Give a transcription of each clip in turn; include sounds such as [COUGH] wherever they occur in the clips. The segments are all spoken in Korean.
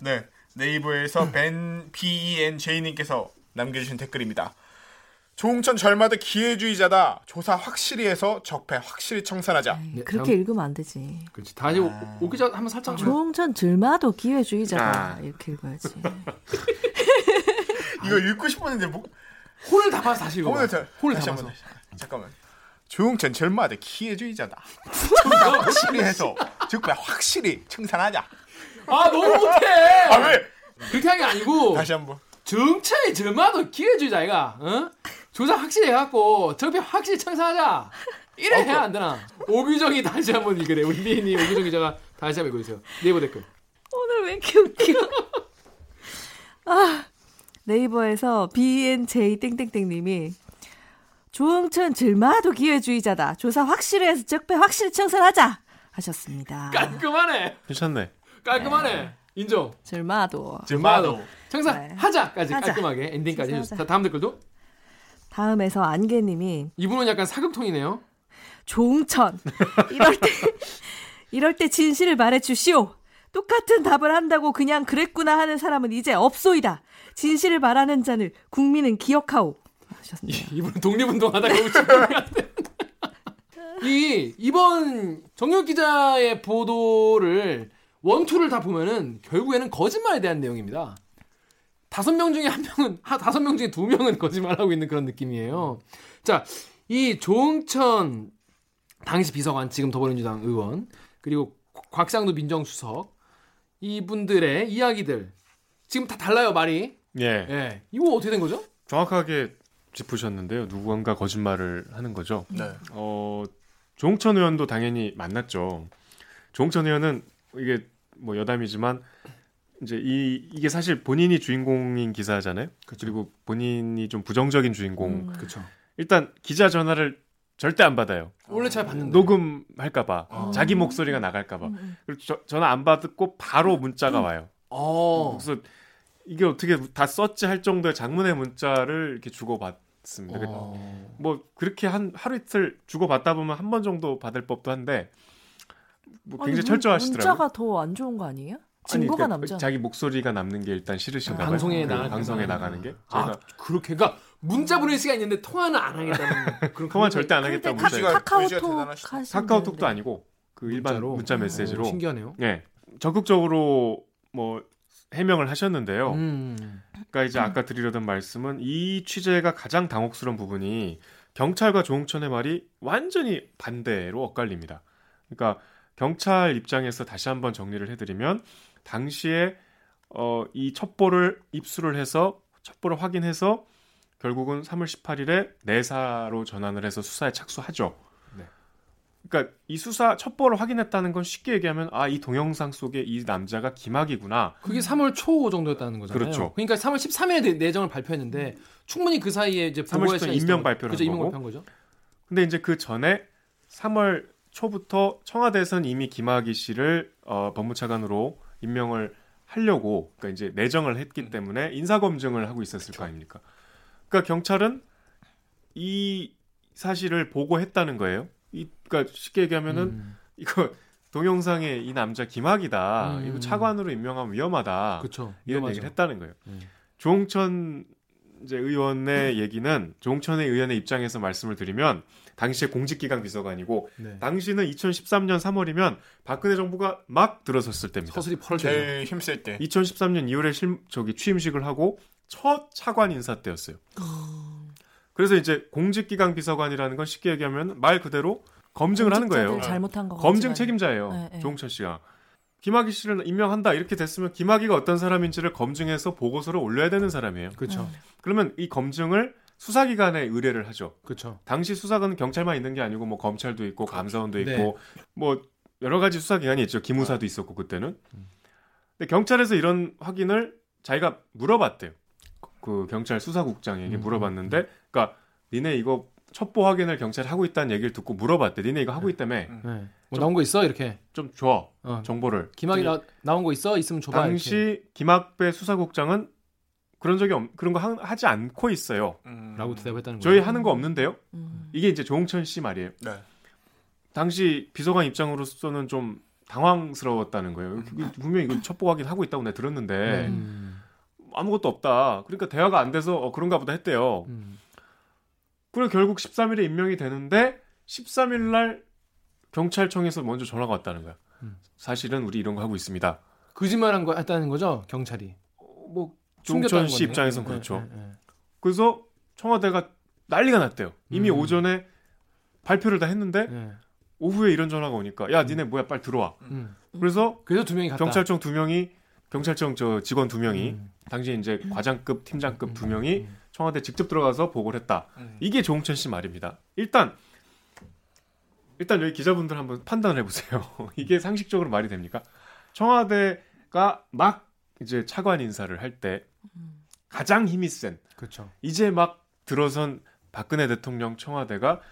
네. 네이버에서 [LAUGHS] 벤 BEN J님께서 남겨주신 댓글입니다. 조홍천 절마다 기회주의자다. 조사 확실히 해서 적폐 확실히 청산하자. 네, 그렇게 읽으면 안 되지. 그렇지. 다시 오- 오기 전 한번 살짝 조홍천 들마도 기회주의자다. 아. 이렇게 읽어야지. [LAUGHS] 이거 읽고 싶었는데 뭐 홀을 담아서 다시 읽어. 홀을 다 다시 담아서. 한번. 잠깐만. 조홍천 절마다 기회주의자다. [LAUGHS] 조사 확실히 해서 적폐 확실히 청산하자. 아 너무 못해. 아 왜? 그렇게 한 게 아니고 다시 한번. 정체의 저마도 기회주의자이가 어? 조사 확실히 해갖고 적폐 확실히 청산하자. 이래 해야 안 되나? 오규정이 다시 한번 읽으래. 우리 미인이 오규정 기자가 다시 한번 읽어주세요. 네이버 댓글. 오늘 왜 이렇게 웃겨? 아, 네이버에서 BNJ 땡땡땡님이 조홍천 들마도 기회주의자다. 조사 확실히 해서 적폐 확실히 청산하자 하셨습니다. 깔끔하네. 괜찮네. 깔끔하네. 인정. 들마도. 마도. 청산하자까지 하자. 깔끔하게 엔딩까지 해주세요. 청산하자. 자, 다음 댓글도. 다음에서 안개님이 이분은 약간 사극통이네요. 조홍천 이럴 때 [LAUGHS] 이럴 때 진실을 말해 주시오. 똑같은 답을 한다고 그냥 그랬구나 하는 사람은 이제 없소이다. 진실을 말하는 자를 국민은 기억하오. 하셨네요. 이분은 독립운동하다가 오신 분 같아. 이 이번 정혁 기자의 보도를 원투를 다 보면은 결국에는 거짓말에 대한 내용입니다. 다섯 명 중에 한 명은 하 다섯 명 중에 두 명은 거짓말하고 있는 그런 느낌이에요. 자, 이 조응천 당시 비서관 지금 더불어민주당 의원 그리고 곽상도 민정수석 이분들의 이야기들 지금 다 달라요 말이. 예. 예, 이거 어떻게 된 거죠? 정확하게 짚으셨는데요. 누군가 거짓말을 하는 거죠. 네. 어, 조홍천 의원도 당연히 만났죠. 조홍천 의원은 이게 뭐 여담이지만 이제 이 이게 사실 본인이 주인공인 기사잖아요. 그리고 본인이 좀 부정적인 주인공. 음. 그렇죠. 일단 기자 전화를 절대 안 받아요. 원래 잘 봤는데. 녹음할까봐 어. 자기 목소리가 나갈까봐. 음, 음. 그리고 저- 전화 안 받고 바로 문자가 와요. 어. 그래서 이게 어떻게 다 썼지 할 정도의 장문의 문자를 이렇게 주고받습니다. 그- 어. 뭐 그렇게 한 하루 이틀 주고받다 보면 한 번 정도 받을 법도 한데 뭐 아니, 굉장히 문- 철저하시더라고요. 문자가 더 안 좋은 거 아니에요? 아니, 증거가 그러니까 남잖아. 자기 목소리가 남는 게 일단 싫으신가 봐요. 방송에 그 나가는 방송에 거. 나가는 게. 아 그렇게 그러니까 문자 보낼 시간 있는데 통화는 안 하겠다는 [LAUGHS] 그런 통화 절대 안 카, 문자. 카카오톡 카카오톡도. 아니고 그 일반 문자로? 문자 어, 메시지로. 신기하네요. 예. 적극적으로 뭐 해명을 하셨는데요. 음. 그러니까 이제 아까 드리려던 말씀은 이 취재가 가장 당혹스러운 부분이 경찰과 조홍천의 말이 완전히 반대로 엇갈립니다. 그러니까 경찰 입장에서 다시 한번 정리를 해드리면 당시에 어, 이 첩보를 입수를 해서 첩보를 확인해서 결국은 3월 18일에 내사로 전환을 해서 수사에 착수하죠. 네. 그러니까 이 수사 첩보를 확인했다는 건 쉽게 얘기하면 아 이 동영상 속에 이 남자가 김학이구나. 그게 3월 초 정도였다는 거잖아요. 그렇죠. 그러니까 3월 13일에 내정을 발표했했는데 충분히 그 사이에 이제 3월 보고할 13일 시간이 임명 있었던 발표를 그죠, 한 임명 거고. 발표한 거죠. 근데 이제 그 전에 3월 초부터 청와대에서는 이미 김학의 씨를 어, 법무차관으로 임명을 하려고 그러니까 이제 내정을 했기 음. 때문에 인사 검증을 하고 있었을 거 아닙니까? 그러니까 경찰은 이 사실을 보고했다는 거예요. 이 그러니까 쉽게 얘기하면은 음. 이거 동영상에 이 남자 김학이다. 음. 이거 차관으로 임명하면 위험하다. 그렇죠. 이런 위험하죠. 얘기를 했다는 거예요. 음. 조홍천 이제 의원의 얘기는 조홍천 의원의 입장에서 말씀을 드리면 당시에 공직기강 비서관이고 네. 당시는 2013년 3월이면 박근혜 정부가 막 들어섰을 때입니다. 서슬이 펄. 제일 힘쓸 때. 2013년 2월에 실, 저기 취임식을 하고 첫 차관 인사 때였어요. 그래서 이제 공직기강 비서관이라는 건 쉽게 얘기하면 말 그대로 검증을 하는 거예요. 잘못한 거 검증. 책임자예요. 네, 네. 조홍천 씨가. 김학의 씨를 임명한다 이렇게 됐으면 김학의가 어떤 사람인지를 검증해서 보고서를 올려야 되는 사람이에요. 그렇죠. 음. 그러면 이 검증을 수사기관에 의뢰를 하죠. 그렇죠. 당시 수사관은 경찰만 있는 게 아니고 뭐 검찰도 있고 감사원도 있고 네. 뭐 여러 가지 수사기관이 있죠. 기무사도 있었고 그때는. 근데 경찰에서 이런 확인을 자기가 물어봤대요. 그 경찰 수사국장에게 음. 물어봤는데, 그러니까 니네 이거 첩보 확인을 경찰이 하고 있다는 얘기를 듣고 물어봤대. 니네 이거 하고 있다며 네. 뭐 나온 거 있어 이렇게. 좀 줘. 어. 정보를. 김학이 나, 나온 거 있어 있으면 줘봐. 당시 이렇게. 김학배 수사국장은 그런 적이 없, 그런 거 하, 하지 않고 있어요. 음. 라고 대답했다는 거예요. 저희 하는 거 없는데요. 음. 이게 이제 조홍천 씨 말이에요. 네. 당시 비서관 입장으로서는 좀 당황스러웠다는 거예요. 그게 분명히 이거 첩보 확인 하고 있다고 내가 들었는데 음. 아무것도 없다. 그러니까 대화가 안 돼서 어, 그런가 보다 했대요. 음. 그래 결국 13일에 임명이 되는데 13일 날 경찰청에서 먼저 전화가 왔다는 거야. 음. 사실은 우리 이런 거 하고 있습니다. 거짓말한 거 했다는 거죠 경찰이. 어, 뭐 종천 씨. 입장에선 예, 그렇죠. 예, 예. 그래서 청와대가 난리가 났대요. 이미 음. 오전에 발표를 다 했는데 예. 오후에 이런 전화가 오니까 야 니네 뭐야 빨리 들어와. 음. 그래서 그래서 두 명이 갔다. 경찰청 두 명이 경찰청 저 직원 두 명이 음. 당시 이제 과장급 팀장급 두 명이 음. 청와대 직접 들어가서 보고를 했다. 음. 이게 조홍천 씨 말입니다. 일단 일단 여기 기자분들 한번 판단을 해보세요. [LAUGHS] 이게 상식적으로 말이 됩니까? 청와대가 막 이제 차관 인사를 할 때 가장 힘이 센 그렇죠. 이제 막 들어선 박근혜 대통령 청와대가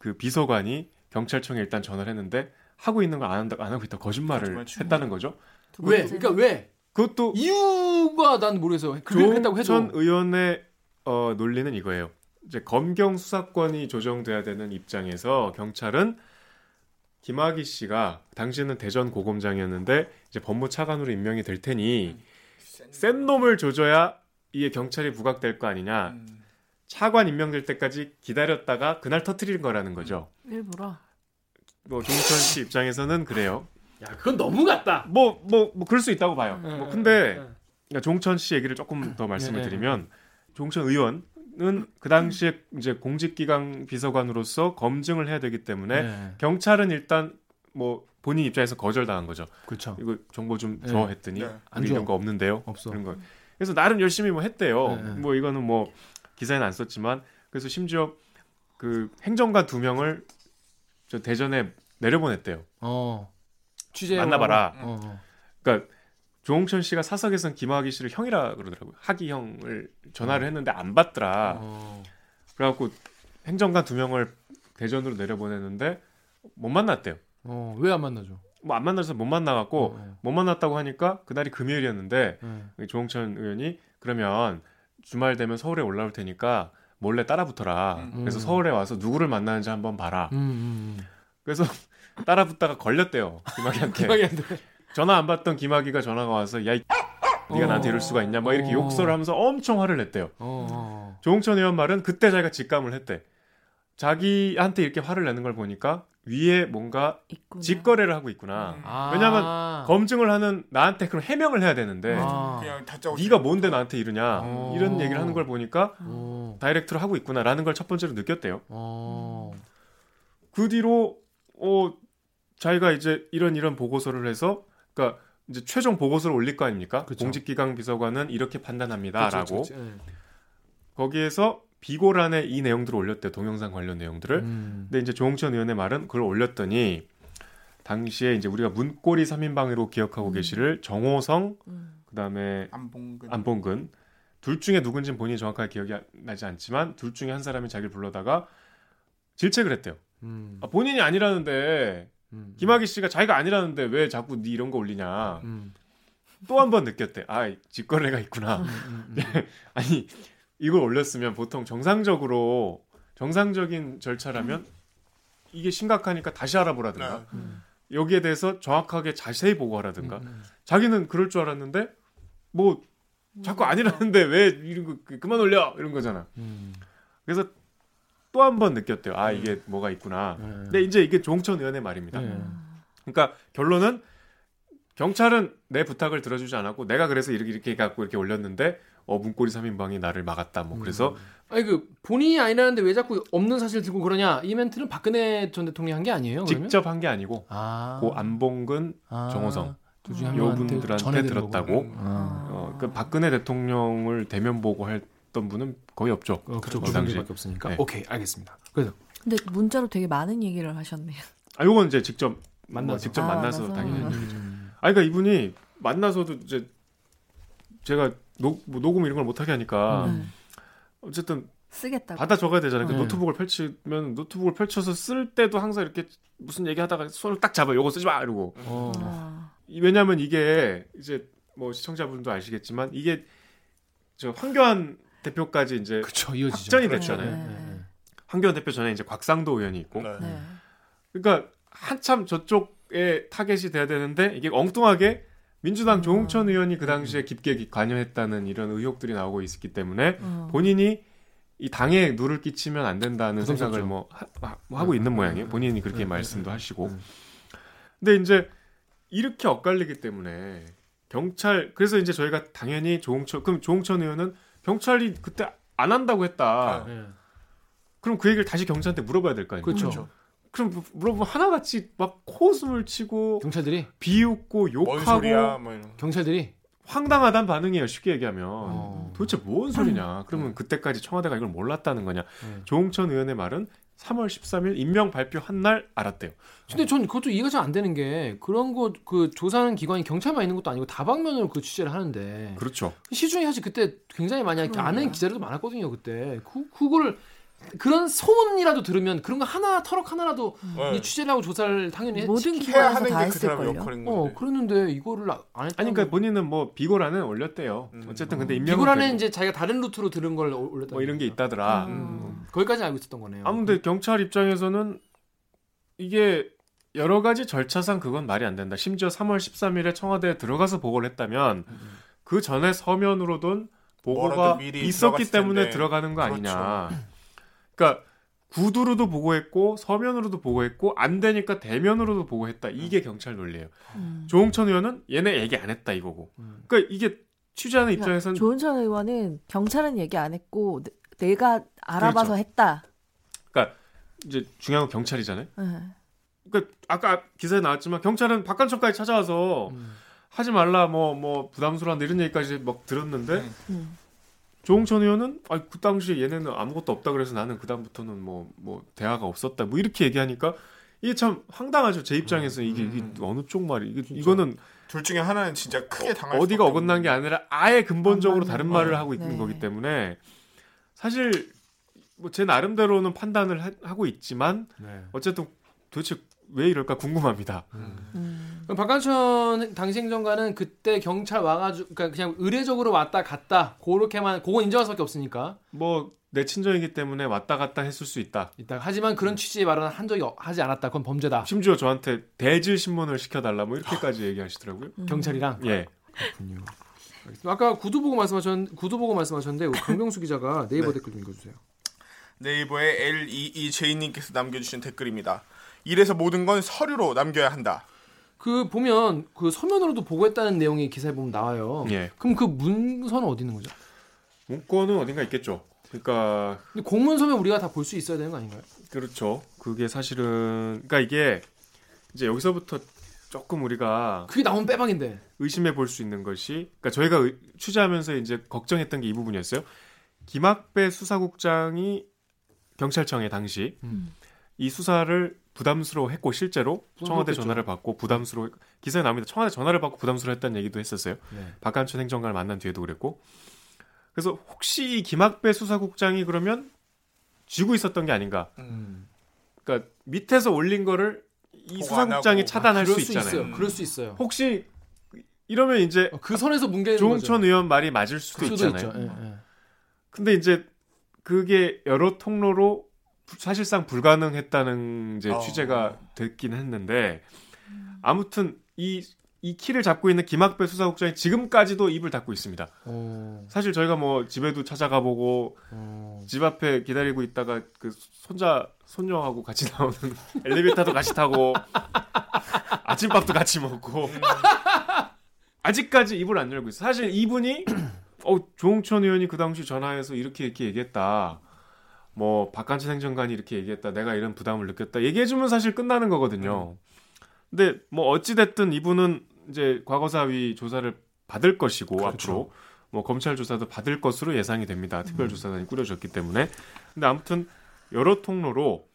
그 비서관이 경찰청에 일단 전화를 했는데 하고 있는 걸안 한다 안 하고 있다 거짓말을 거짓말. 했다는 거죠. 두 왜? 그러니까 왜? 그것도 이유가 난 모르겠어요. 그렇게 했다고 해도 조홍천 의원의 어, 논리는 이거예요. 이제 검경 수사권이 조정돼야 되는 입장에서 경찰은 김학의 씨가 당시는 대전 고검장이었는데 이제 법무차관으로 임명이 될 테니 센 놈을 조져야 이게 경찰이 부각될 거 아니냐. 음. 차관 임명될 때까지 기다렸다가 그날 터트리는 거라는 거죠. 일부러 뭐 조홍천 씨 입장에서는 그래요. 야 그건 너무 같다. 뭐 뭐 뭐 그럴 수 있다고 봐요. 예, 뭐 예, 근데 예. 그러니까 종천 씨 얘기를 조금 더 말씀을 예, 예. 드리면 종천 의원은 그 당시에 이제 공직기강 비서관으로서 검증을 해야 되기 때문에 네. 경찰은 일단 뭐 본인 입장에서 거절당한 거죠. 그렇죠. 이거 정보 좀 예. 줘 했더니 네. 안. 이런 거 없는데요. 없어. 그런 거. 그래서 나름 열심히 뭐 했대요. 예, 예. 뭐 이거는 뭐 기사에는 안 썼지만 그래서 심지어 그 행정관 두 명을 저 대전에 내려보냈대요. 어. 취재 만나봐라. 어. 그러니까 조홍천 씨가 사석에선 김학의 씨를 형이라 그러더라고요. 학이 형을 전화를 했는데 안 받더라. 어. 그래갖고 행정관 두 명을 대전으로 내려보냈는데 못 만났대요. 어. 왜 안 만나죠? 뭐 안 만나서 못 만나갖고 어, 못 만났다고 하니까 그날이 금요일이었는데 예. 조홍천 의원이 그러면 주말 되면 서울에 올라올 테니까 몰래 따라 붙어라. 음. 그래서 음. 서울에 와서 누구를 만나는지 한번 봐라. 음, 음, 음. 그래서 따라 붙다가 걸렸대요. 김학의한테. 김학의한테. 전화 안 받던 김학의가 전화가 와서 야, 이 네가 어. 나한테 이럴 수가 있냐? 막 이렇게 어. 욕설을 하면서 엄청 화를 냈대요. 어, 어. 조홍천 의원 말은 그때 자기가 직감을 했대. 자기한테 이렇게 화를 내는 걸 보니까 위에 뭔가 있구나. 직거래를 하고 있구나. 음. 아. 왜냐면 검증을 하는 나한테 그럼 해명을 해야 되는데 아. 그냥 네가 뭔데 나한테 이러냐 어. 이런 얘기를 하는 걸 보니까 어. 다이렉트로 하고 있구나라는 걸 첫 번째로 느꼈대요. 어. 그 뒤로 어 자기가 이제 이런 이런 보고서를 해서 그러니까 이제 최종 보고서를 올릴 거 아닙니까? 그쵸. 공직기강 비서관은 이렇게 판단합니다라고. 예. 거기에서 비고란에 이 내용들을 올렸대요. 동영상 관련 내용들을. 음. 근데 이제 조홍천 의원의 말은 그걸 올렸더니 당시에 이제 우리가 문고리 3인방으로 기억하고 음. 계시를 정호성 음. 그다음에 안봉근 안봉근 둘 중에 누군지는 본인이 정확하게 기억이 안- 나지 않지만 둘 중에 한 사람이 자기를 불러다가 질책을 했대요. 음. 아, 본인이 아니라는데 음. 김학의 씨가 자기가 아니라는데 왜 자꾸 네 이런 거 올리냐. 음. 또한 번 느꼈대. 아, 직거래가 있구나. 음, 음, 음. [LAUGHS] 아니 이걸 올렸으면 보통 정상적으로 정상적인 절차라면 이게 심각하니까 다시 알아보라든가 네. 음. 여기에 대해서 정확하게 자세히 보고하라든가 음. 자기는 그럴 줄 알았는데 뭐 자꾸 아니라는데 왜 이런 거 그- 그만 올려 이런 거잖아. 음. 그래서 또 한 번 느꼈대요. 아 이게 뭐가 있구나. 네. 근데 이제 이게 종천 의원의 말입니다. 네. 그러니까 결론은 경찰은 내 부탁을 들어주지 않았고 내가 그래서 이렇게 이렇게 갖고 이렇게 올렸는데 어 문고리 3인방이 나를 막았다. 뭐 그래서 아니 그 본인이 아니라는데 왜 자꾸 없는 사실 들고 그러냐 이 멘트는 박근혜 전 대통령이 한 게 아니에요 그러면? 직접 한 게 아니고 아. 고 안봉근 아. 정호성 둘 중에 한요 분들한테 들었다고. 아. 어, 그 박근혜 대통령을 대면 보고 했던 분은 거의 없죠. 어, 그쪽 그두 당시. 명밖에 없으니까 네. 오케이 알겠습니다 그래서 근데 문자로 되게 많은 얘기를 하셨네요. 아 요건 이제 직접 만나서. 뭐 직접 아, 만나서. 당연히. 음. 음. 아 그러니까 이분이 만나서도 이제 제가 녹, 뭐 녹음 이런 걸 못하게 하니까 음. 어쨌든 쓰겠다고. 받아 적어야 되잖아요. 그 네. 노트북을 펼치면 노트북을 펼쳐서 쓸 때도 항상 이렇게 무슨 얘기하다가 손을 딱 잡아. 요거 쓰지 마 이러고. 어. 아. 이- 왜냐면 이게 이제 뭐 시청자분도 아시겠지만 이게 저 황교안 대표까지 이제 그쵸 이어지죠 확전이 그렇죠. 됐잖아요. 네, 네. 황교안 대표 전에 이제 곽상도 의원이 있고 네. 네. 그러니까 한참 저쪽 의 타겟이 돼야 되는데 이게 엉뚱하게 민주당 음. 조홍천 의원이 그 당시에 깊게 관여했다는 이런 의혹들이 나오고 있었기 때문에 어. 본인이 이 당에 누를 끼치면 안 된다는. 생각을 뭐 하, 고 있는 모양이에요. 본인이 그렇게 음, 말씀도 하시고. 음. 근데 이제 이렇게 엇갈리기 때문에 경찰 그래서 이제 저희가 당연히 조홍천 그럼 조홍천 의원은 경찰이 그때 안 한다고 했다. 예. 그럼 그 얘기를 다시 경찰한테 물어봐야 될 거 아니에요. 그렇죠. 그렇죠. 그럼 물어보면 하나같이 막 코웃음을 치고 경찰들이 비웃고 뭔 욕하고 소리야? 뭐 이런. 경찰들이 황당하다는 반응이에요. 쉽게 얘기하면 어. 도대체 뭔 소리냐? 그러면 그때까지 청와대가 이걸 몰랐다는 거냐? 음. 조홍천 의원의 말은 3월 13일 임명 발표한 날 알았대요. 근데 전 그것도 이해가 잘 안 되는 게 그런 거 그 조사하는 기관이 경찰만 있는 것도 아니고 다방면으로 그 취재를 하는데 그렇죠. 시중에 사실 그때 굉장히 많이. 아는 기자들도 많았거든요 그때 그 그거를 그런 소문이라도 들으면 그런 거 하나 터럭 하나라도 네. 이 취재를 하고 조사를 당연히 해- 모든 기관에서 다 했을 걸요. 역할인 어 건데. 그랬는데 이거를 안 했다. 아니 그러니까 본인은 뭐 비고라는 올렸대요. 음. 어쨌든 근데 임명 비고라는 이제 자기가 다른 루트로 들은 걸 올렸다. 뭐 이런 게 있다더라. 음. 음. 거기까지 알고 있었던 거네요. 아무튼 경찰 입장에서는 이게 여러 가지 절차상 그건 말이 안 된다. 심지어 3월 13일에 청와대에 들어가서 보고를 했다면 음. 그 전에 서면으로든 보고가 있었기 때문에. 들어가는 거 그렇죠. 아니냐. 그러니까 구두로도 보고했고 서면으로도 보고했고 안 되니까 대면으로도 보고했다. 이게 경찰 논리예요. 음. 조홍천 의원은 얘네 얘기 안 했다 이거고. 음. 그러니까 이게 취재하는 입장에서는 조은천 의원은 경찰은 얘기 안 했고 내- 내가 알아봐서 그렇죠. 했다. 이제 중요한 건 경찰이잖아요. 네. 그러니까 아까 기사에 나왔지만 경찰은 박관청까지 찾아와서 음. 하지 말라 뭐뭐 부담스러운데 이런 얘기까지 막 들었는데 음. 음. 조홍천 의원은 아 그 당시에 얘네는 아무것도 없다 그래서 나는 그 다음부터는 뭐뭐 대화가 없었다 뭐 이렇게 얘기하니까 이게 참 황당하죠 제 입장에서 이게, 이게 음. 어느 쪽 말이 이게 진짜. 이거는 둘 중에 하나는 진짜 크게 당할 어디가 어긋난 게 아니라 아예 근본적으로 안 다른 말을 거. 하고 있는 네. 거기 때문에 사실 뭐 제 나름대로는 판단을 하, 하고 있지만 네. 어쨌든 도대체 왜 이럴까 궁금합니다. 음. 그럼 박관천 당시 행정관은 그때 경찰 와가지고 그러니까 그냥 의례적으로 왔다 갔다 그렇게만 그건 인정할 수밖에 없으니까 뭐 내 친정이기 때문에 왔다 갔다 했을 수 있다. 이따 하지만 그런 취지의 발언을 한 적이 어- 하지 않았다 그건 범죄다 심지어 저한테 대질 신문을 시켜달라 뭐 이렇게까지 얘기하시더라고요. 음. 경찰이랑 예. 그렇군요. 아까 구두 보고 말씀하셨 구두 보고 말씀하셨는데 강병수 기자가 [LAUGHS] 네이버 네. 댓글 좀 읽어주세요. 네이버의 L22J님께서 남겨주신 댓글입니다. 이래서 모든 건 서류로 남겨야 한다. 그 보면 그 서면으로도 보고했다는 내용이 기사에 보면 나와요. 예. 그럼 그 문서는 어디 있는 거죠? 문건은 어딘가 있겠죠. 그러니까 근데 공문서면 우리가 다 볼 수 있어야 되는 거 아닌가요? 그렇죠. 그게 사실은 그러니까 이게 이제 여기서부터 조금 우리가 그게 나오면 빼박인데. 의심해 볼 수 있는 것이 그러니까 저희가 의- 취재하면서 이제 걱정했던 게 이 부분이었어요. 김학배 수사국장이 경찰청에 당시 음. 이 수사를 부담스러워했고 실제로 청와대 부담스럽겠죠. 전화를 받고 부담스러워 기사에 나옵니다. 청와대 전화를 받고 부담스러워했다는 얘기도 했었어요. 네. 박한천 행정관을 만난 뒤에도 그랬고 그래서 혹시 이 김학배 수사국장이 그러면 쥐고 있었던 게 아닌가? 음. 그러니까 밑에서 올린 거를 이 수사국장이. 차단할 그럴 수 있잖아요. 있어요. 그럴 수 있어요. 혹시 이러면 이제 어, 그 선에서 뭉개는 조홍천 거죠. 의원 말이 맞을 수도 수도 있잖아요. 예, 예. 근데 이제 그게 여러 통로로 부- 사실상 불가능했다는 이제 어. 취재가 됐긴 했는데 아무튼 이, 이 키를 잡고 있는 김학배 수사국장이 지금까지도 입을 닫고 있습니다. 어, 사실 저희가 뭐 집에도 찾아가 보고 어. 집 앞에 기다리고 있다가 그 손자 손녀하고 같이 나오는 [LAUGHS] 엘리베이터도 같이 타고 [LAUGHS] 아침밥도 같이 먹고 아직까지 입을 안 열고 있어. 사실 이분이 [CLEARS THROAT] 어 조홍천 의원이 그 당시 전화해서 이렇게 이렇게 얘기했다. 뭐 박한천 행정관이 이렇게 얘기했다. 내가 이런 부담을 느꼈다. 얘기해 주면 사실 끝나는 거거든요. 근데 뭐 어찌 됐든 이분은 이제 과거사위 조사를 받을 것이고 그렇죠. 앞으로 뭐 검찰 조사도 받을 것으로 예상이 됩니다. 특별 조사단이 꾸려졌기 때문에. 근데 아무튼 여러 통로로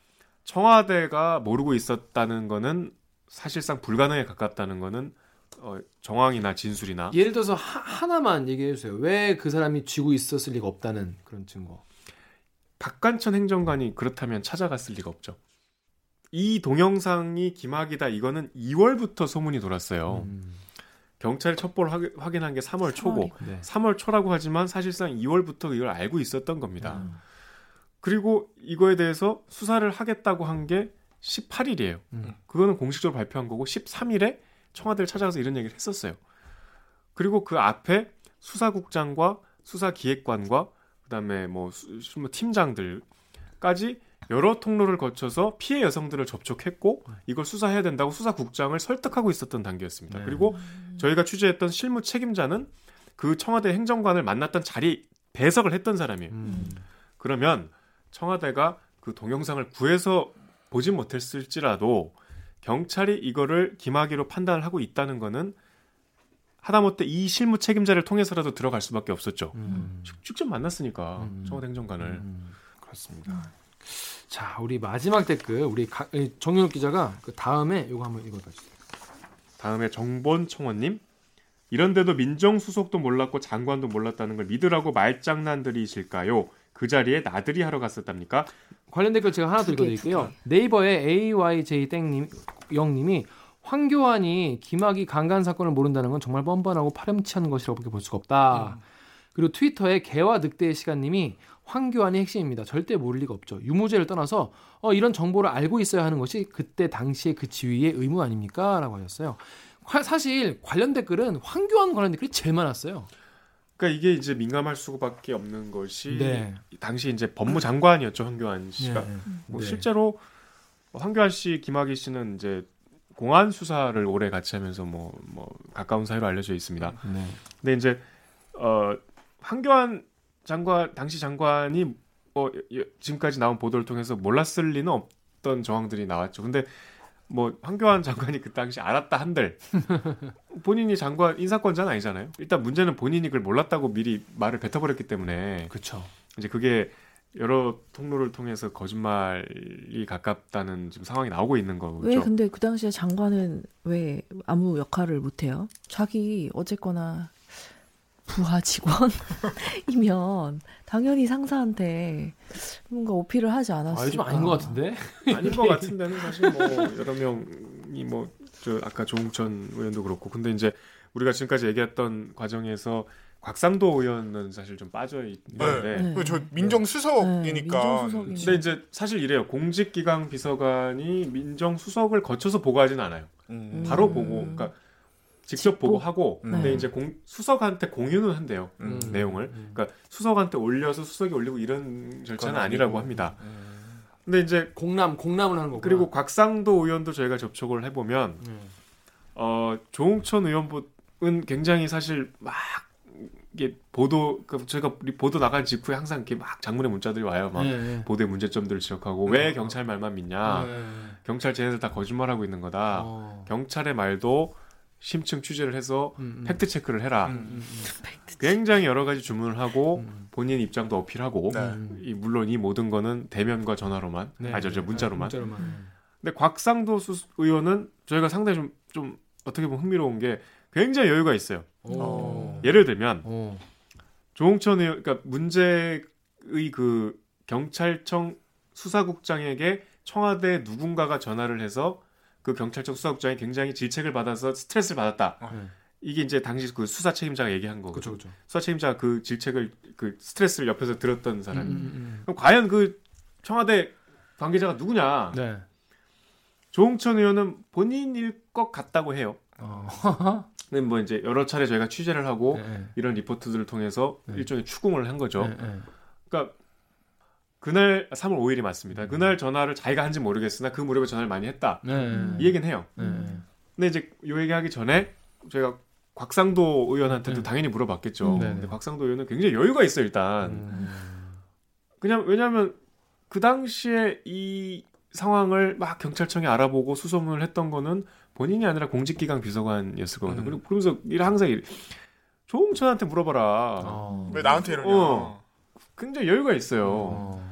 청와대가 모르고 있었다는 거는 사실상 불가능에 가깝다는 거는 어, 정황이나 진술이나 예를 들어서 하, 하나만 얘기해 주세요. 왜 그 사람이 쥐고 있었을 리가 없다는 그런 증거. 박관천 행정관이 그렇다면 찾아갔을 리가 없죠. 이 동영상이 김학이다 이거는 2월부터 소문이 돌았어요. 음. 경찰이 첩보를 확- 확인한 게 3월 초고 네. 3월 초라고 하지만 사실상 2월부터 이걸 알고 있었던 겁니다. 음. 그리고 이거에 대해서 수사를 하겠다고 한 게 18일이에요. 음. 그거는 공식적으로 발표한 거고 13일에 청와대를 찾아가서 이런 얘기를 했었어요. 그리고 그 앞에 수사국장과 수사기획관과 그다음에 뭐뭐 팀장들까지 여러 통로를 거쳐서 피해 여성들을 접촉했고 이걸 수사해야 된다고 수사국장을 설득하고 있었던 단계였습니다. 네. 그리고 저희가 취재했던 실무 책임자는 그 청와대 행정관을 만났던 자리 배석을 했던 사람이에요. 음. 그러면 청와대가 그 동영상을 구해서 보진 못했을지라도 경찰이 이거를 김학의로 판단을 하고 있다는 거는 하다못해 이 실무 책임자를 통해서라도 들어갈 수밖에 없었죠. 음. 직- 직접 만났으니까 음. 청와대 행정관을 음, 그렇습니다. 자, 우리 마지막 댓글 우리 정윤욱 기자가 그 다음에 이거 한번 읽어봐 주세요. 다음에 정본 청원님 이런데도 민정수석도 몰랐고 장관도 몰랐다는 걸 믿으라고 말장난들이실까요? 그 자리에 나들이 하러 갔었답니까? 관련 댓글 제가 하나 더 읽어드릴게요. 네이버의 AYJ 땡님 영님이 황교안이 김학의 강간 사건을 모른다는 건 정말 뻔뻔하고 파렴치한 것이라고밖에 볼 수가 없다. 그리고 트위터에 개와 늑대의 시간님이 황교안이 핵심입니다. 절대 모를 리가 없죠. 유무죄를 떠나서 어, 이런 정보를 알고 있어야 하는 것이 그때 당시에 그 지위의 의무 아닙니까?라고 하셨어요. 화- 사실 관련 댓글은 황교안 관련 댓글이 제일 많았어요. 그러니까 이게 이제 민감할 수밖에 없는 것이 네. 당시 이제 법무장관이었죠 황교안 씨가 네. 뭐 네. 실제로 황교안 씨, 김학의 씨는 이제 공안 수사를 오래 같이 하면서 뭐, 뭐 가까운 사이로 알려져 있습니다. 네. 근데 이제 어 황교안 장관 당시 장관이 뭐 여- 지금까지 나온 보도를 통해서 몰랐을 리는 없던 정황들이 나왔죠. 근데 뭐 황교안 장관이 그 당시 알았다 한들 [LAUGHS] 본인이 장관 인사권자는 아니잖아요. 일단 문제는 본인이 그걸 몰랐다고 미리 말을 뱉어버렸기 때문에 그렇죠. 이제 그게 여러 통로를 통해서 거짓말이 가깝다는 지금 상황이 나오고 있는 거죠. 왜 근데 그 당시에 장관은 왜 아무 역할을 못 해요? 자기 어쨌거나 부하 직원이면 당연히 상사한테 뭔가 어필을 하지 않았을까? 아, 좀 아닌 것 같은데. [LAUGHS] 아닌 것 같은데는 사실 뭐 여러 명이 뭐 저 아까 조웅천 의원도 그렇고 근데 이제 우리가 지금까지 얘기했던 과정에서 곽상도 의원은 사실 좀 빠져 있는데 네. 그저 네, 민정수석이니까. 민정수석이니까. 근데 이제 사실 이래요 공직기강 비서관이 민정수석을 거쳐서 보고하진 않아요 음. 바로 음. 보고 그러니까 직접 직보? 보고 하고 음. 근데 네. 이제 공, 수석한테 공유는 한대요 음. 내용을 음. 그러니까 수석한테 올려서 수석이 올리고 이런 절차는 아니라고. 합니다 음. 근데 이제 공남 공남을 하는 거고. 그리고 곽상도 의원도 저희가 접촉을 해보면 어, 조홍천 의원은 굉장히 사실 막 이게 보도 그 저희가 보도 나간 직후에 항상 이렇게 막 장문의 문자들이 와요. 막 네. 보도의 문제점들을 지적하고 왜 경찰 말만 믿냐? 경찰 쟤네들 다 거짓말하고 있는 거다. 어. 경찰의 말도 심층 취재를 해서 음, 음. 팩트 체크를 해라. 음. 음, 굉장히 여러 가지 주문을 하고 음. 본인 입장도 어필하고 네. 음. 이 물론 이 모든 거는 대면과 전화로만 네. 아저 저 문자로만. 문자로만. 근데 곽상도 수, 의원은 저희가 상당히 좀, 좀 어떻게 보면 흥미로운 게 굉장히 여유가 있어요. 오. 예를 들면 오. 조홍천 의원, 그러니까 문제의 그 경찰청 수사국장에게 청와대 누군가가 전화를 해서 그 경찰청 수사국장이 굉장히 질책을 받아서 스트레스를 받았다. 어. 네. 이게 이제 당시 그 수사 책임자가 얘기한 거고. 수사 책임자가 그 질책을 그 스트레스를 옆에서 들었던 사람이. 음, 음, 그럼 과연 그 청와대 관계자가 누구냐? 음. 네. 조홍천 의원은 본인일 것 같다고 해요. 어. [LAUGHS] 근데 뭐 이제 여러 차례 저희가 취재를 하고 네. 이런 리포트들을 통해서 네. 일종의 추궁을 한 거죠. 네, 네. 그러니까 그날 3월 5일이 맞습니다. 그날 전화를 자기가 한지 모르겠으나 그 무렵에 전화를 많이 했다. 네. 이 얘기는 해요. 네. 근데 이제 요 얘기하기 전에 저희가 곽상도 의원한테도 네. 당연히 물어봤겠죠. 음. 근데 네. 곽상도 의원은 굉장히 여유가 있어 요 일단. 음. 그냥 왜냐하면 그 당시에 이 상황을 막 경찰청에 알아보고 수소문을 했던 거는 본인이 아니라 공직기강 비서관이었을 거거든요. 음. 그리고 그러면서 일 항상 일, 조홍천한테 물어봐라. 어. 왜 나한테 이러냐? 어. 굉장히 여유가 있어요. 어.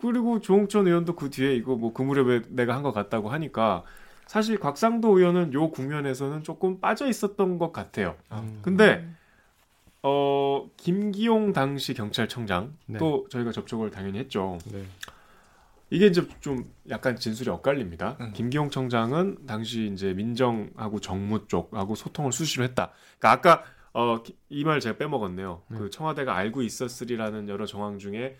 그리고 조홍천 의원도 그 뒤에 이거 뭐 그 무렵에 내가 한 것 같다고 하니까 사실 곽상도 의원은 요 국면에서는 조금 빠져 있었던 것 같아요. 음. 근데 어 김기용 당시 경찰청장 네. 또 저희가 접촉을 당연히 했죠. 네. 이게 이제 좀 약간 진술이 엇갈립니다. 음. 김기용 청장은 당시 이제 민정하고 정무 쪽하고 소통을 수시로 했다. 그러니까 아까 어, 이 말 제가 빼먹었네요. 네. 그 청와대가 알고 있었으리라는 여러 정황 중에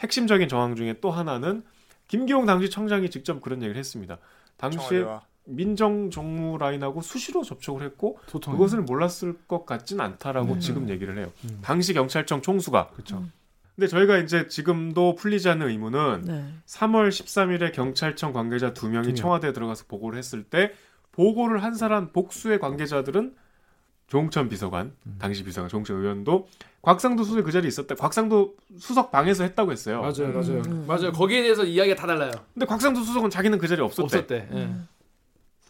핵심적인 정황 중에 또 하나는 김기용 당시 청장이 직접 그런 얘기를 했습니다. 당시에 청와대와 민정 정무 라인하고 수시로 접촉을 했고 소통. 그것을 몰랐을 것 같진 않다라고 음. 지금 얘기를 해요. 음. 당시 경찰청 총수가. 그렇죠. 근데 저희가 이제 지금도 풀리지 않는 의문은 네. 3월 13일에 경찰청 관계자 두 명이. 청와대에 들어가서 보고를 했을 때 보고를 한 사람 복수의 관계자들은 조홍천 비서관, 음. 당시 비서관 조홍천 의원도 곽상도 수석 그 자리에 있었다. 곽상도 수석 방에서 했다고 했어요. 맞아요, 맞아요, 음. 맞아요. 거기에 대해서 이야기가 다 달라요. 근데 곽상도 수석은 자기는 그 자리에 없었대. 없었대. 예. 음.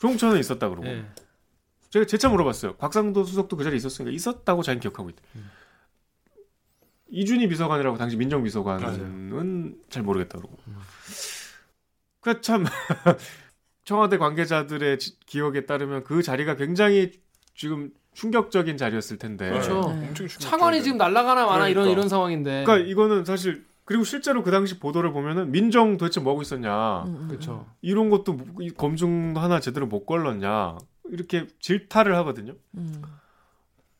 조홍천은 있었다 그러고. 예. 제가 재차 물어봤어요. 곽상도 수석도 그 자리에 있었으니까 있었다고 자기는 기억하고 있대. 음. 이준희 비서관이라고 당시 민정비서관은 잘 모르겠다 그러고. 음. 그러니까 참 [LAUGHS] 청와대 관계자들의 지- 기억에 따르면 그 자리가 굉장히 지금 충격적인 자리였을 텐데. 그렇죠. 네. 엄청 충격적이죠. 차관이 지금 날아가나 마나 이런 그러니까. 이런 상황인데. 그러니까 이거는 사실 그리고 실제로 그 당시 보도를 보면은 민정 도대체 뭐 하고 있었냐. 음, 음, 그렇죠. 이런 것도 뭐- 이 검증도 하나 제대로 못 걸렀냐. 이렇게 질타를 하거든요. 음.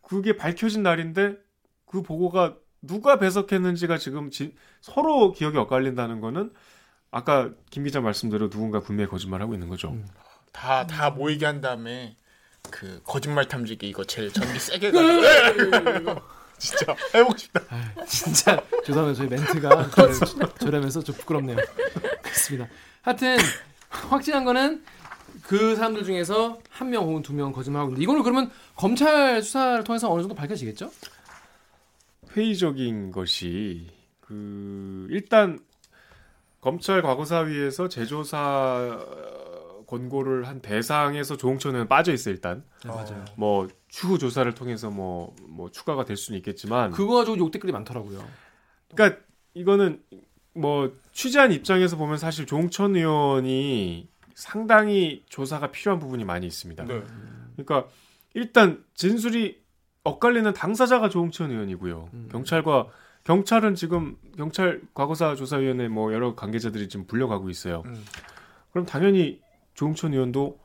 그게 밝혀진 날인데 그 보고가 누가 배석했는지가 지금 지- 서로 기억이 엇갈린다는 거는 아까 김 기자 말씀대로 누군가 분명히 거짓말하고 있는 거죠. 음. 다, 다 모이게 한 다음에 그 거짓말 탐지기 이거 제일 전기 세게 가지고 [LAUGHS] 진짜 해보고 싶다. 아, 진짜 죄송합니다. 저희 멘트가 [LAUGHS] 저렴- 저렴해서 좀 부끄럽네요. [LAUGHS] 그렇습니다. 하여튼 확실한 거는 그 사람들 중에서 한 명 혹은 두 명 거짓말하고 있는데 이거는 그러면 검찰 수사를 통해서 어느 정도 밝혀지겠죠? 회의적인 것이 그 일단 검찰 과거사위에서 재조사 권고를 한 대상에서 조홍천은 빠져 있어 일단 네, 맞아요. 뭐 추후 조사를 통해서 뭐뭐 추가가 될 수는 있겠지만 그거 가지고 욕 댓글이 많더라고요. 그러니까 이거는 뭐 취재한 입장에서 보면 사실 조홍천 의원이 상당히 조사가 필요한 부분이 많이 있습니다. 네. 그러니까 일단 진술이 엇갈리는 당사자가 조홍천 의원이고요. 음. 경찰과 경찰은 지금 경찰 과거사 조사위원회 뭐 여러 관계자들이 지금 불려가고 있어요. 음. 그럼 당연히 조홍천 의원도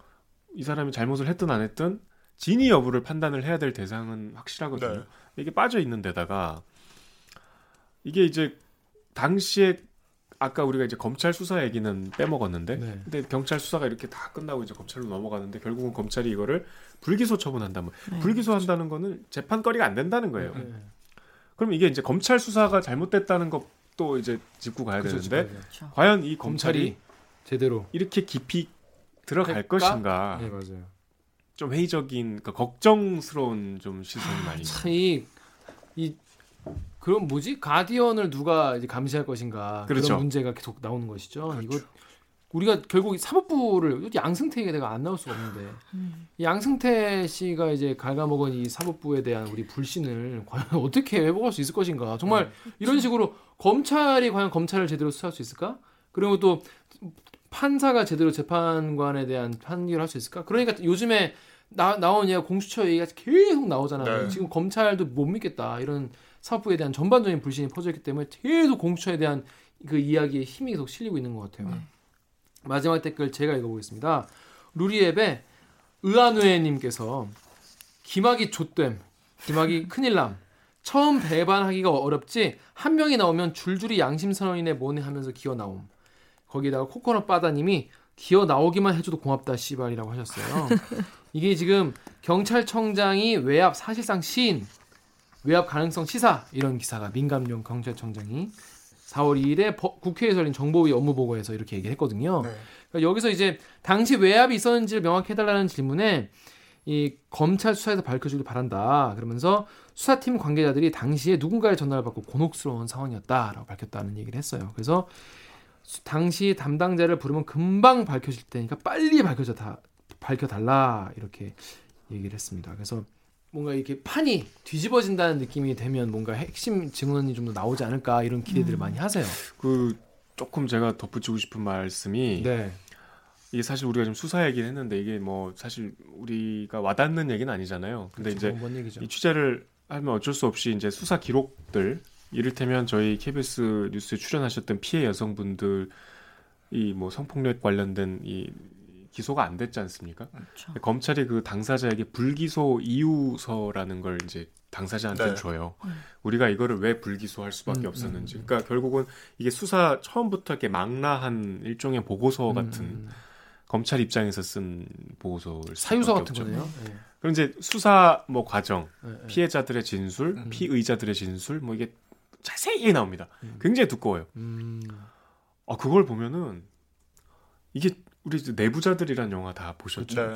이 사람이 잘못을 했든 안 했든 진위 여부를 판단을 해야 될 대상은 확실하거든요. 네. 이게 빠져 있는 데다가 이게 이제 당시에 아까 우리가 이제 검찰 수사 얘기는 빼먹었는데 네. 근데 경찰 수사가 이렇게 다 끝나고 이제 검찰로 넘어가는데 결국은 검찰이 이거를 불기소 처분한다면 네. 불기소한다는 거는 재판거리가 안 된다는 거예요. 네. 그럼 이게 이제 검찰 수사가 잘못됐다는 것도 이제 짚고 가야 그렇죠, 되는데 그렇죠. 과연 이 검찰이 검찰이 제대로 이렇게 깊이 들어갈 할까? 것인가 네 맞아요. 좀 회의적인 그러니까 걱정스러운 좀 시선이 많이 있는 참이 이 그럼 뭐지? 가디언을 누가 이제 감시할 것인가? 그런 그렇죠. 문제가 계속 나오는 것이죠. 이거 우리가 결국 이 사법부를 양승태가 내가 안 나올 수가 없는데 음. 이 양승태 씨가 이제 갉아먹은 이 사법부에 대한 우리 불신을 과연 [LAUGHS] 어떻게 회복할 수 있을 것인가? 정말 이런 식으로 검찰이 과연 검찰을 제대로 수사할 수 있을까? 그리고 또 판사가 제대로 재판관에 대한 판결을 할 수 있을까? 그러니까 요즘에 나, 나온 얘기가 공수처 얘기가 계속 나오잖아요. 네. 지금 검찰도 못 믿겠다. 이런 사법부에 대한 전반적인 불신이 퍼져있기 때문에 계속 공수처에 대한 그 이야기에 힘이 계속 실리고 있는 것 같아요 네. 마지막 댓글 제가 읽어보겠습니다. 루리앱의 의안우에님께서 김학이 좆됨, 김학이 [LAUGHS] 큰일남. 처음 배반하기가 어렵지 한 명이 나오면 줄줄이 양심선언이네 뭐네 하면서 기어 나옴. 거기다가 코코넛 바다님이 기어 나오기만 해줘도 고맙다 씨발이라고 하셨어요. [LAUGHS] 이게 지금 경찰청장이 외압 사실상 시인, 외압 가능성 시사 이런 기사가 민감용 경찰청장이 4월 2일에 버- 국회에서 열린 정보위 업무 보고에서 이렇게 얘기했거든요. 네. 그러니까 여기서 이제 당시 외압이 있었는지를 명확히 해달라는 질문에 이 검찰 수사에서 밝혀주길 바란다. 그러면서 수사팀 관계자들이 당시에 누군가의 전화를 받고 곤혹스러운 상황이었다라고 밝혔다는 얘기를 했어요. 그래서 수- 당시 담당자를 부르면 금방 밝혀질 테니까 빨리 밝혀져 다 밝혀달라 이렇게 얘기를 했습니다. 그래서 뭔가 이렇게 판이 뒤집어진다는 느낌이 되면 뭔가 핵심 증언이 좀 더 나오지 않을까 이런 기대들을 음. 많이 하세요. 그 조금 제가 덧붙이고 싶은 말씀이 네. 이게 사실 우리가 좀 수사 얘기를 했는데 이게 뭐 사실 우리가 와닿는 얘기는 아니잖아요. 근데 이제 뭔 얘기죠? 이 취재를 하면 어쩔 수 없이 이제 수사 기록들 이를테면 저희 KBS 뉴스에 출연하셨던 피해 여성분들 이 뭐 성폭력 관련된 이 기소가 안 됐지 않습니까? 그렇죠. 검찰이 그 당사자에게 불기소 이유서라는 걸 이제 당사자한테 네. 줘요. 음. 우리가 이거를 왜 불기소할 수밖에 음, 없었는지. 음. 그러니까 결국은 이게 수사 처음부터 이렇게 망라한 일종의 보고서 같은 음. 검찰 입장에서 쓴 보고서를 사유서 수밖에 같은 없죠. 거네요. 예. 그럼 이제 수사 뭐 과정, 예, 예. 피해자들의 진술, 음. 피의자들의 진술, 뭐 이게 자세히 나옵니다. 음. 굉장히 두꺼워요. 음. 아 그걸 보면은 이게 우리 이제 내부자들이란 영화 다 보셨죠? 네.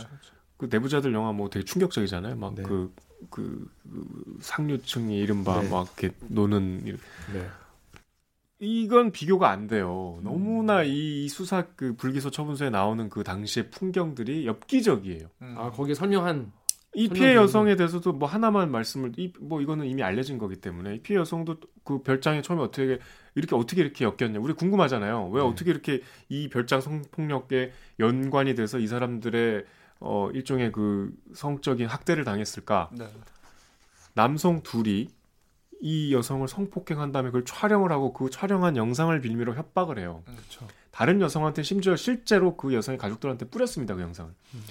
그 내부자들 영화 뭐 되게 충격적이잖아요. 막 네. 그 그, 그 상류층이 이른바 네. 막 이렇게 노는 일- 네. 이건 비교가 안 돼요. 너무나 이, 이 수사 그 불기소 처분서에 나오는 그 당시의 풍경들이 엽기적이에요. 음. 아 거기에 설명한 이 피해 여성에 대해서도 뭐 하나만 말씀을 이, 뭐 이거는 이미 알려진 거기 때문에 이 피해 여성도 그 별장에 처음에 어떻게 이렇게 어떻게 이렇게 엮였냐 우리 궁금하잖아요. 왜 네. 어떻게 이렇게 이 별장 성폭력에 연관이 돼서 이 사람들의 어 일종의 그 성적인 학대를 당했을까? 네. 남성 둘이 이 여성을 성폭행한 다음에 그걸 촬영을 하고 그 촬영한 영상을 빌미로 협박을 해요. 그렇죠. 다른 여성한테 심지어 실제로 그 여성의 가족들한테 뿌렸습니다 그 영상을. 음.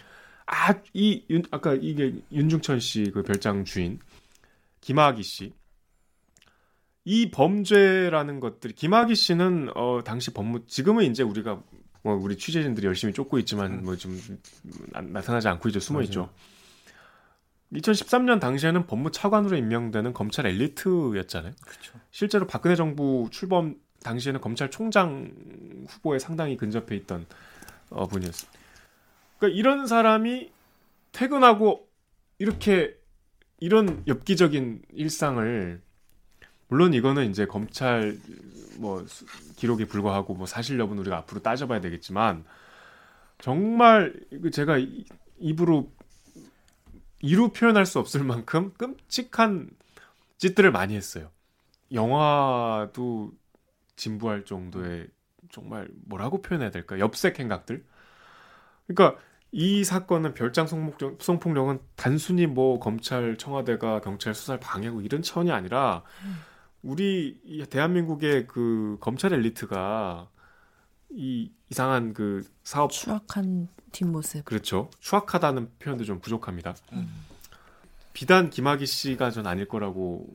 아이 아까 이게 윤중천 씨 그 별장 주인 김학의 씨. 이 범죄라는 것들이 김학의 씨는 어 당시 법무 지금은 이제 우리가 뭐 우리 취재진들이 열심히 쫓고 있지만 음. 뭐좀 나 타나지 않고 이제 숨어. 있죠. 2013년 당시에는 법무 차관으로 임명되는 검찰 엘리트였잖아요. 그렇죠. 실제로 박근혜 정부 출범 당시에는 검찰총장 후보에 상당히 근접해 있던 어, 분이었어요. 그러니까 이런 사람이 퇴근하고 이렇게 이런 엽기적인 일상을 물론 이거는 이제 검찰 뭐 수- 기록에 불과하고 뭐 사실 여부는 우리가 앞으로 따져봐야 되겠지만 정말 이거 제가 이- 입으로 이루 표현할 수 없을 만큼 끔찍한 짓들을 많이 했어요. 영화도 진부할 정도의 정말 뭐라고 표현해야 될까? 엽색 행각들. 그러니까 이 사건은 별장 성폭력, 성폭력은 단순히 뭐 검찰 청와대가 경찰 수사를 방해하고 이런 차원이 아니라 우리 이 대한민국의 그 검찰 엘리트가 이 이상한 그 사업 추악한 뒷모습. 그렇죠 추악하다는 표현도 좀 부족합니다. 음. 비단 김학의 씨가 전 아닐 거라고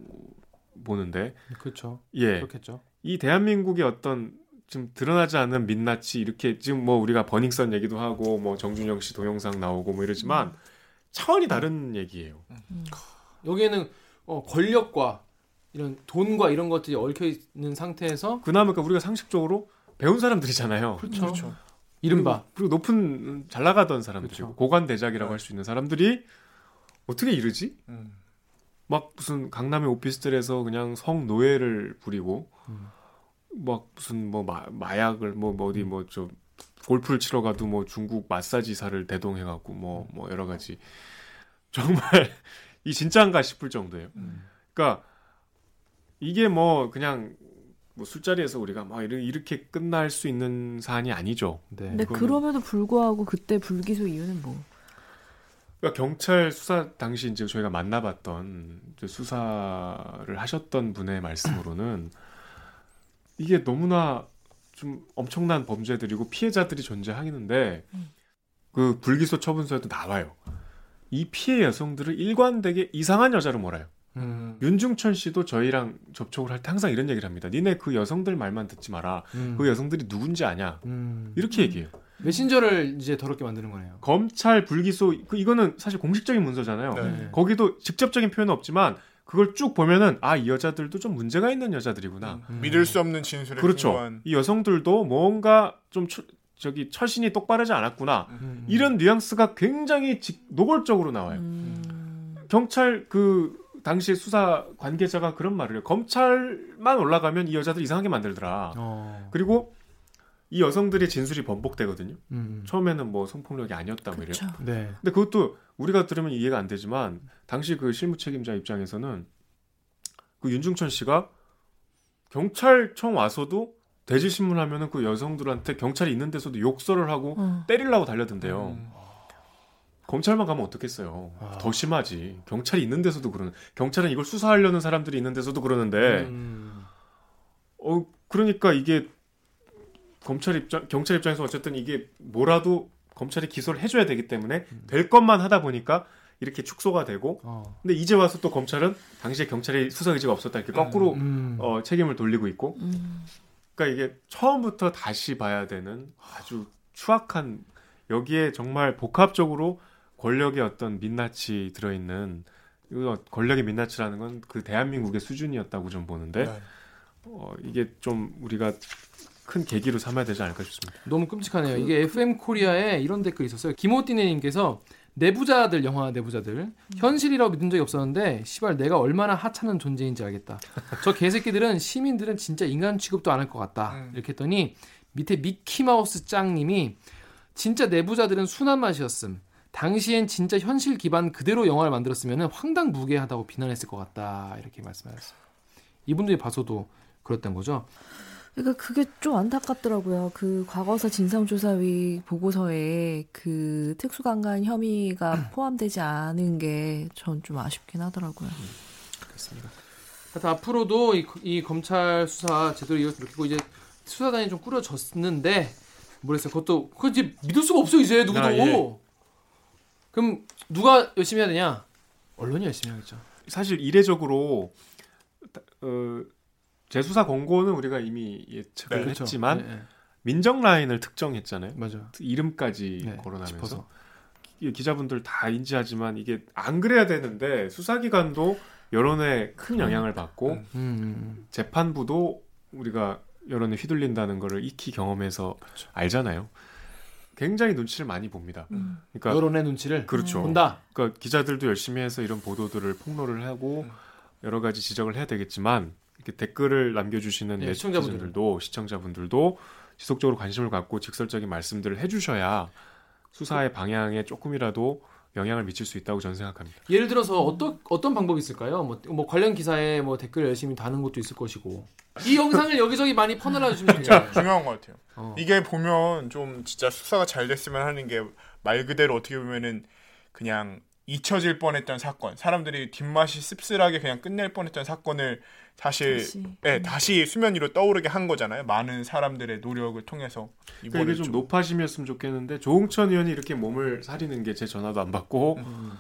보는데 그렇죠. 예 그렇겠죠. 이 대한민국의 어떤 좀 드러나지 않는 민낯이 이렇게 지금 뭐 우리가 버닝썬 얘기도 하고 뭐 정준영 씨 동영상 나오고 뭐 이러지만 차원이 다른 얘기예요. 여기에는 어, 권력과 이런 돈과 이런 것들이 얽혀 있는 상태에서 그나마 그러니까 우리가 상식적으로 배운 사람들이잖아요. 그렇죠. 그렇죠. 이른바 그리고, 그리고 높은 잘 나가던 사람들이고 그렇죠. 고관 대작이라고 네. 할수 있는 사람들이 어떻게 이러지? 음. 막 무슨 강남의 오피스텔에서 그냥 성노예를 부리고 음. 막 무슨 뭐 마, 마약을 뭐, 뭐 어디 뭐저 골프를 치러 가도 뭐 중국 마사지사를 대동해 갖고 뭐뭐 여러 가지 [LAUGHS] 정말 이 진짜인가 싶을 정도예요. 음. 그러니까 이게 뭐 그냥 뭐 술자리에서 우리가 막 이렇게, 이렇게 끝날 수 있는 사안이 아니죠. 네. 근데 그거는- 그럼에도 불구하고 그때 불기소 이유는 뭐? 그러니까 경찰 수사 당시 이제 저희가 만나봤던 이제 수사를 하셨던 분의 말씀으로는 [COUGHS] 이게 너무나 좀 엄청난 범죄들이고 피해자들이 존재하는데 그 불기소 처분서에도 나와요. 이 피해 여성들을 일관되게 이상한 여자로 몰아요. 음. 윤중천 씨도 저희랑 접촉을 할 때 항상 이런 얘기를 합니다. 니네 그 여성들 말만 듣지 마라. 음. 그 여성들이 누군지 아냐. 음. 이렇게 얘기해요. 메신저를 이제 더럽게 만드는 거네요. 검찰 불기소 그 이거는 사실 공식적인 문서잖아요. 네. 거기도 직접적인 표현은 없지만 그걸 쭉 보면은 아 이 여자들도 좀 문제가 있는 여자들이구나. 음. 믿을 수 없는 진술에 그렇죠. 근거한 이 여성들도 뭔가 좀 처- 저기 처신이 똑바르지 않았구나. 음. 이런 뉘앙스가 굉장히 직- 노골적으로 나와요. 음. 경찰 그 당시 수사 관계자가 그런 말을 해요. 검찰만 올라가면 이 여자들 이상하게 만들더라. 어. 그리고 이 여성들의 진술이 번복되거든요. 음. 처음에는 뭐 성폭력이 아니었다 뭐 이래요. 네. 근데 그것도 우리가 들으면 이해가 안 되지만 당시 그 실무 책임자 입장에서는 그 윤중천 씨가 경찰청 와서도 대지 신문하면은 그 여성들한테 경찰이 있는 데서도 욕설을 하고 어. 때리려고 달려든대요. 음. 검찰만 가면 어떻겠어요. 아. 더 심하지. 경찰이 있는 데서도 그러는. 경찰은 이걸 수사하려는 사람들이 있는 데서도 그러는데 음. 어 그러니까 이게 검찰 입장 경찰 입장에서 어쨌든 이게 뭐라도 검찰이 기소를 해줘야 되기 때문에 될 것만 하다 보니까 이렇게 축소가 되고 어. 근데 이제 와서 또 검찰은 당시에 경찰이 수사 의지가 없었다 이렇게 거꾸로 음. 어, 책임을 돌리고 있고 음. 그러니까 이게 처음부터 다시 봐야 되는 아주 추악한 여기에 정말 복합적으로 권력의 어떤 민낯이 들어있는 이거 권력의 민낯이라는 건 그 대한민국의 수준이었다고 좀 보는데 네. 어, 이게 좀 우리가 큰 계기로 삼아야 되지 않을까 싶습니다. 너무 끔찍하네요. 이게 FM 코리아에 이런 댓글이 있었어요. 김호띠네님께서 내부자들 영화 내부자들 현실이라고 믿은 적이 없었는데 시발 내가 얼마나 하찮은 존재인지 알겠다. 저 개새끼들은 시민들은 진짜 인간 취급도 안 할 것 같다. 음. 이렇게 했더니 밑에 미키마우스 짱님이 진짜 내부자들은 순한 맛이었음. 당시엔 진짜 현실 기반 그대로 영화를 만들었으면 황당무계하다고 비난했을 것 같다. 이렇게 말씀하셨어요. 이분들이 봐서도 그랬던 거죠. 그러니까 그게 좀 안타깝더라고요. 그 과거사 진상조사위 보고서에 그 특수강간 혐의가 [CLEARS THROAT] 포함되지 않은 게 전 좀 아쉽긴 하더라고요. 그렇습니다. 하여튼 앞으로도 이, 이 검찰 수사 제대로 좋겠고 이제 수사단이 좀 꾸려졌는데 뭐랬어요? 그것도 그거 이제 믿을 수가 없어 이제 누구도. 아, 예. 그럼 누가 열심히 해야 되냐? 언론이 열심히 하겠죠. 사실 이례적으로 어, 재수사 권고는 우리가 이미 예측을 네, 그렇죠. 했지만 예, 예. 민정 라인을 특정했잖아요. 맞아. 이름까지 네, 거론하면서 짚어서. 이 기자분들 다 인지하지만 이게 안 그래야 되는데 수사기관도 여론에 큰 영향을 받고 음. 음, 음, 재판부도 우리가 여론에 휘둘린다는 거를 익히 경험해서 알잖아요. 굉장히 눈치를 많이 봅니다. 음. 음. 그러니까 여론의 눈치를 그렇죠. 본다. 그러니까 기자들도 열심히 해서 이런 보도들을 폭로를 하고 음. 여러 가지 지적을 해야 되겠지만 이렇게 댓글을 남겨주시는 네, 네, 시청자분들. 시청자분들도 시청자분들도 지속적으로 관심을 갖고 직설적인 말씀들을 해주셔야 수사의 방향에 조금이라도 영향을 미칠 수 있다고 저는 생각합니다. 예를 들어서 어떤 어떤 방법이 있을까요? 뭐, 뭐 관련 기사에 뭐 댓글 열심히 다는 것도 있을 것이고 이 영상을 여기저기 많이 퍼날라 주시면 돼요. 중요한 것 같아요. 어. 이게 보면 좀 진짜 수사가 잘 됐으면 하는 게 말 그대로 어떻게 보면은 그냥 잊혀질 뻔했던 사건, 사람들이 뒷맛이 씁쓸하게 그냥 끝낼 뻔했던 사건을 사실 다시. 예, 다시 수면 위로 떠오르게 한 거잖아요. 많은 사람들의 노력을 통해서 그러니까 이번에 이게 좀 높아심이었으면 좋겠는데 조홍천 의원이 이렇게 몸을 사리는 게 제 전화도 안 받고 음.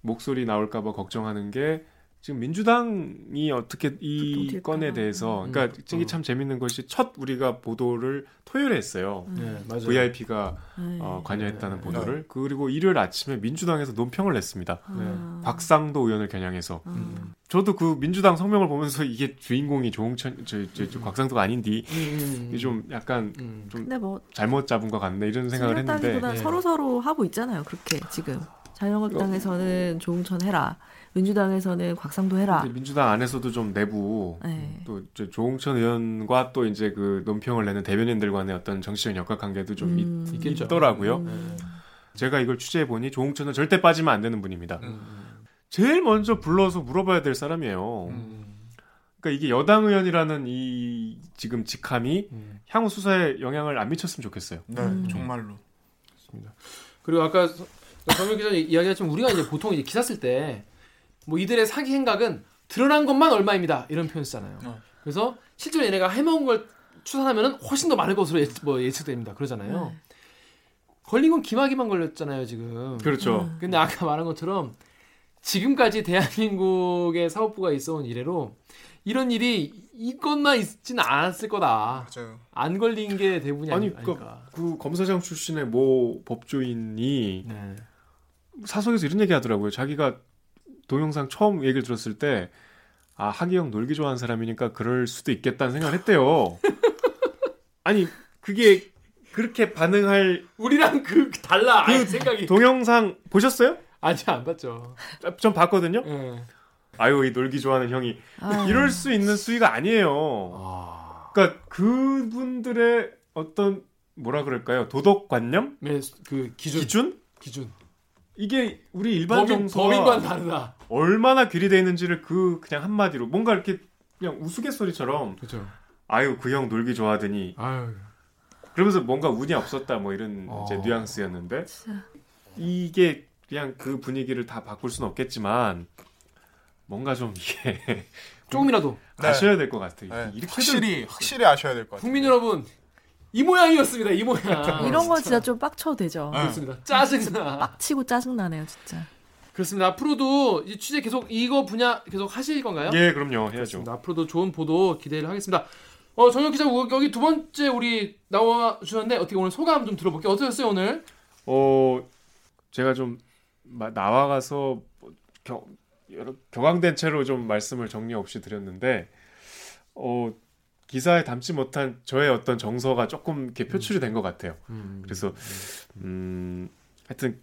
목소리 나올까봐 걱정하는 게 지금 민주당이 어떻게 이또 건에? 대해서 음. 그러니까 이게 음. 참 재밌는 것이 첫 우리가 보도를 토요일에 했어요. 네, 맞아요. VIP가 네. 어, 관여했다는 네. 보도를 그리고 일요일 아침에 민주당에서 논평을 냈습니다. 아. 박상도 의원을 겨냥해서 음. 저도 그 민주당 성명을 보면서 [LAUGHS] 이게 주인공이 조홍천 저, 저, 저 곽상도가 아닌디 음. 이게 좀 약간 음. 좀뭐 잘못 잡은 것 같네 이런 생각을 했는데 네. 서로 서로 하고 있잖아요. 그렇게 지금 자유한국당에서는 조홍천 해라, 민주당에서는 곽상도 해라. 민주당 안에서도 좀 내부 네. 또 조홍천 의원과 또 이제 그 논평을 내는 대변인들 간의 어떤 정치적 역학 관계도 좀 음. 있, 있겠죠. 있더라고요. 음. 제가 이걸 취재해 보니 조홍천은 절대 빠지면 안 되는 분입니다. 음. 제일 먼저 불러서 물어봐야 될 사람이에요. 음. 그러니까 이게 여당 의원이라는 이 지금 직함이 음. 향후 수사에 영향을 안 미쳤으면 좋겠어요. 네, 음. 정말로. 그리고 아까 정명 기자 이야기했지만 우리가 이제 보통 이제 기사 쓸때 뭐 이들의 사기 행각은 드러난 것만 얼마입니다 이런 표현 쓰잖아요. 어. 그래서 실제로 얘네가 해먹은 걸 추산하면은 훨씬 더 많을 것으로 예측, 뭐 예측됩니다. 그러잖아요. 네. 걸린 건 기막이만 걸렸잖아요 지금. 그렇죠. 음. 근데 아까 말한 것처럼 지금까지 대한민국의 사법부가 있어온 이래로 이런 일이 이것만 있지는 않았을 거다. 맞아요. 안 걸린 게 대부분이 아니, 아니, 아닐까. 그 검사장 출신의 모 법조인이 네. 사석에서 이런 얘기 하더라고요. 자기가 동영상 처음 얘기를 들었을 때, 아, 하기영 놀기 좋아하는 사람이니까 그럴 수도 있겠다는 생각을 했대요. [LAUGHS] 아니, 그게 그렇게 반응할 우리랑 그 달라 그 생각이. 동영상 보셨어요? 아직 안 봤죠. 전 봤거든요. 예. 아유, 이 놀기 좋아하는 형이. 아유. 이럴 수 있는 수위가 아니에요. 아. 그러니까 그분들의 어떤, 뭐라 그럴까요? 도덕 관념? 네, 그 기준 기준? 기준. 이게 우리 일반 범인 정서와 다르다. 얼마나 귀리돼 있는지를 그 그냥 한마디로 뭔가 이렇게 그냥 우스갯소리처럼 그렇죠. 아유 그 형 놀기 좋아하더니 아유. 그러면서 뭔가 운이 없었다 뭐 이런 어. 이제 뉘앙스였는데 진짜. 이게 그냥 그 분위기를 다 바꿀 수는 없겠지만 뭔가 좀 이게 조금이라도 [LAUGHS] 네. 아셔야 될 것 같아요. 네, 이렇게 확실히 확실히 아셔야 될 것 같아요. 국민 여러분 이 모양이었습니다. 이 모양. [LAUGHS] 이런 건 진짜 좀 빡쳐도 되죠. 네. 그렇습니다. 짜증나. [LAUGHS] 빡치고 짜증나네요, 진짜. 그렇습니다. 앞으로도 이 취재 계속 이거 분야 계속 하실 건가요? 예, 그럼요. 해야죠. 그렇습니다. 앞으로도 좋은 보도 기대를 하겠습니다. 어, 정혁 기자 여기 두 번째 우리 나와 주셨는데 어떻게 오늘 소감 좀 들어볼게요. 어떠셨어요 오늘? 어, 제가 좀 마- 나와가서 뭐 겨, 여러 격앙된 채로 좀 말씀을 정리 없이 드렸는데, 어, 기사에 담지 못한 저의 어떤 정서가 조금 이렇게 표출이 된 것 같아요. 그래서 음, 하여튼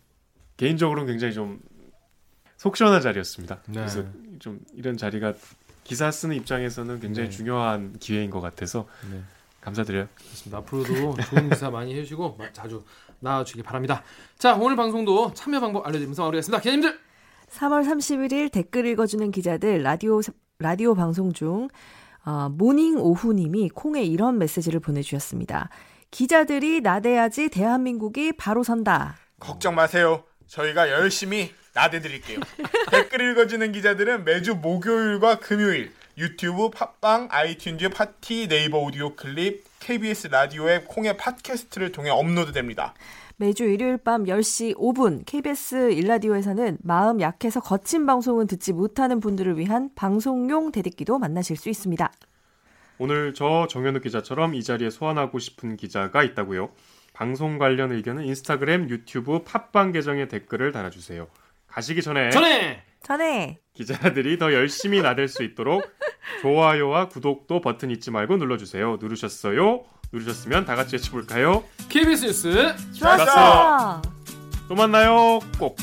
개인적으로는 굉장히 좀 속 시원한 자리였습니다. 네. 그래서 좀 이런 자리가 기사 쓰는 입장에서는 굉장히 네. 중요한 기회인 것 같아서 네. 감사드려요. 그렇습니다. 앞으로도 좋은 기사 많이 해주시고 마- 자주 나와주시기 바랍니다. 자 오늘 방송도 참여 방법 알려드리면서 마무리하겠습니다. 기자님들 3월 31일 댓글 읽어주는 기자들 라디오 라디오 방송 중 어, 모닝 오후님이 콩에 이런 메시지를 보내주셨습니다. 기자들이 나대야지 대한민국이 바로 선다. 걱정 마세요. 저희가 열심히 나대드릴게요. [LAUGHS] 댓글 읽어주는 기자들은 매주 목요일과 금요일 유튜브, 팟빵, 아이튠즈, 팟티, 네이버 오디오 클립, KBS 라디오 앱, 콩의 팟캐스트를 통해 업로드됩니다. 매주 일요일 밤 10시 5분 KBS 1라디오에서는 마음 약해서 거친 방송은 듣지 못하는 분들을 위한 방송용 댓읽기도 만나실 수 있습니다. 오늘 저 정현우 기자처럼 이 자리에 소환하고 싶은 기자가 있다고요. 방송 관련 의견은 인스타그램, 유튜브, 팟빵 계정에 댓글을 달아주세요. 가시기 전에 전에 전에 기자들이 더 열심히 나댈 수 있도록 좋아요와 구독도 버튼 잊지 말고 눌러주세요. 누르셨어요? 누르셨으면 다 같이 외쳐볼까요? KBS 뉴스 좋았어. 또 만나요. 꼭.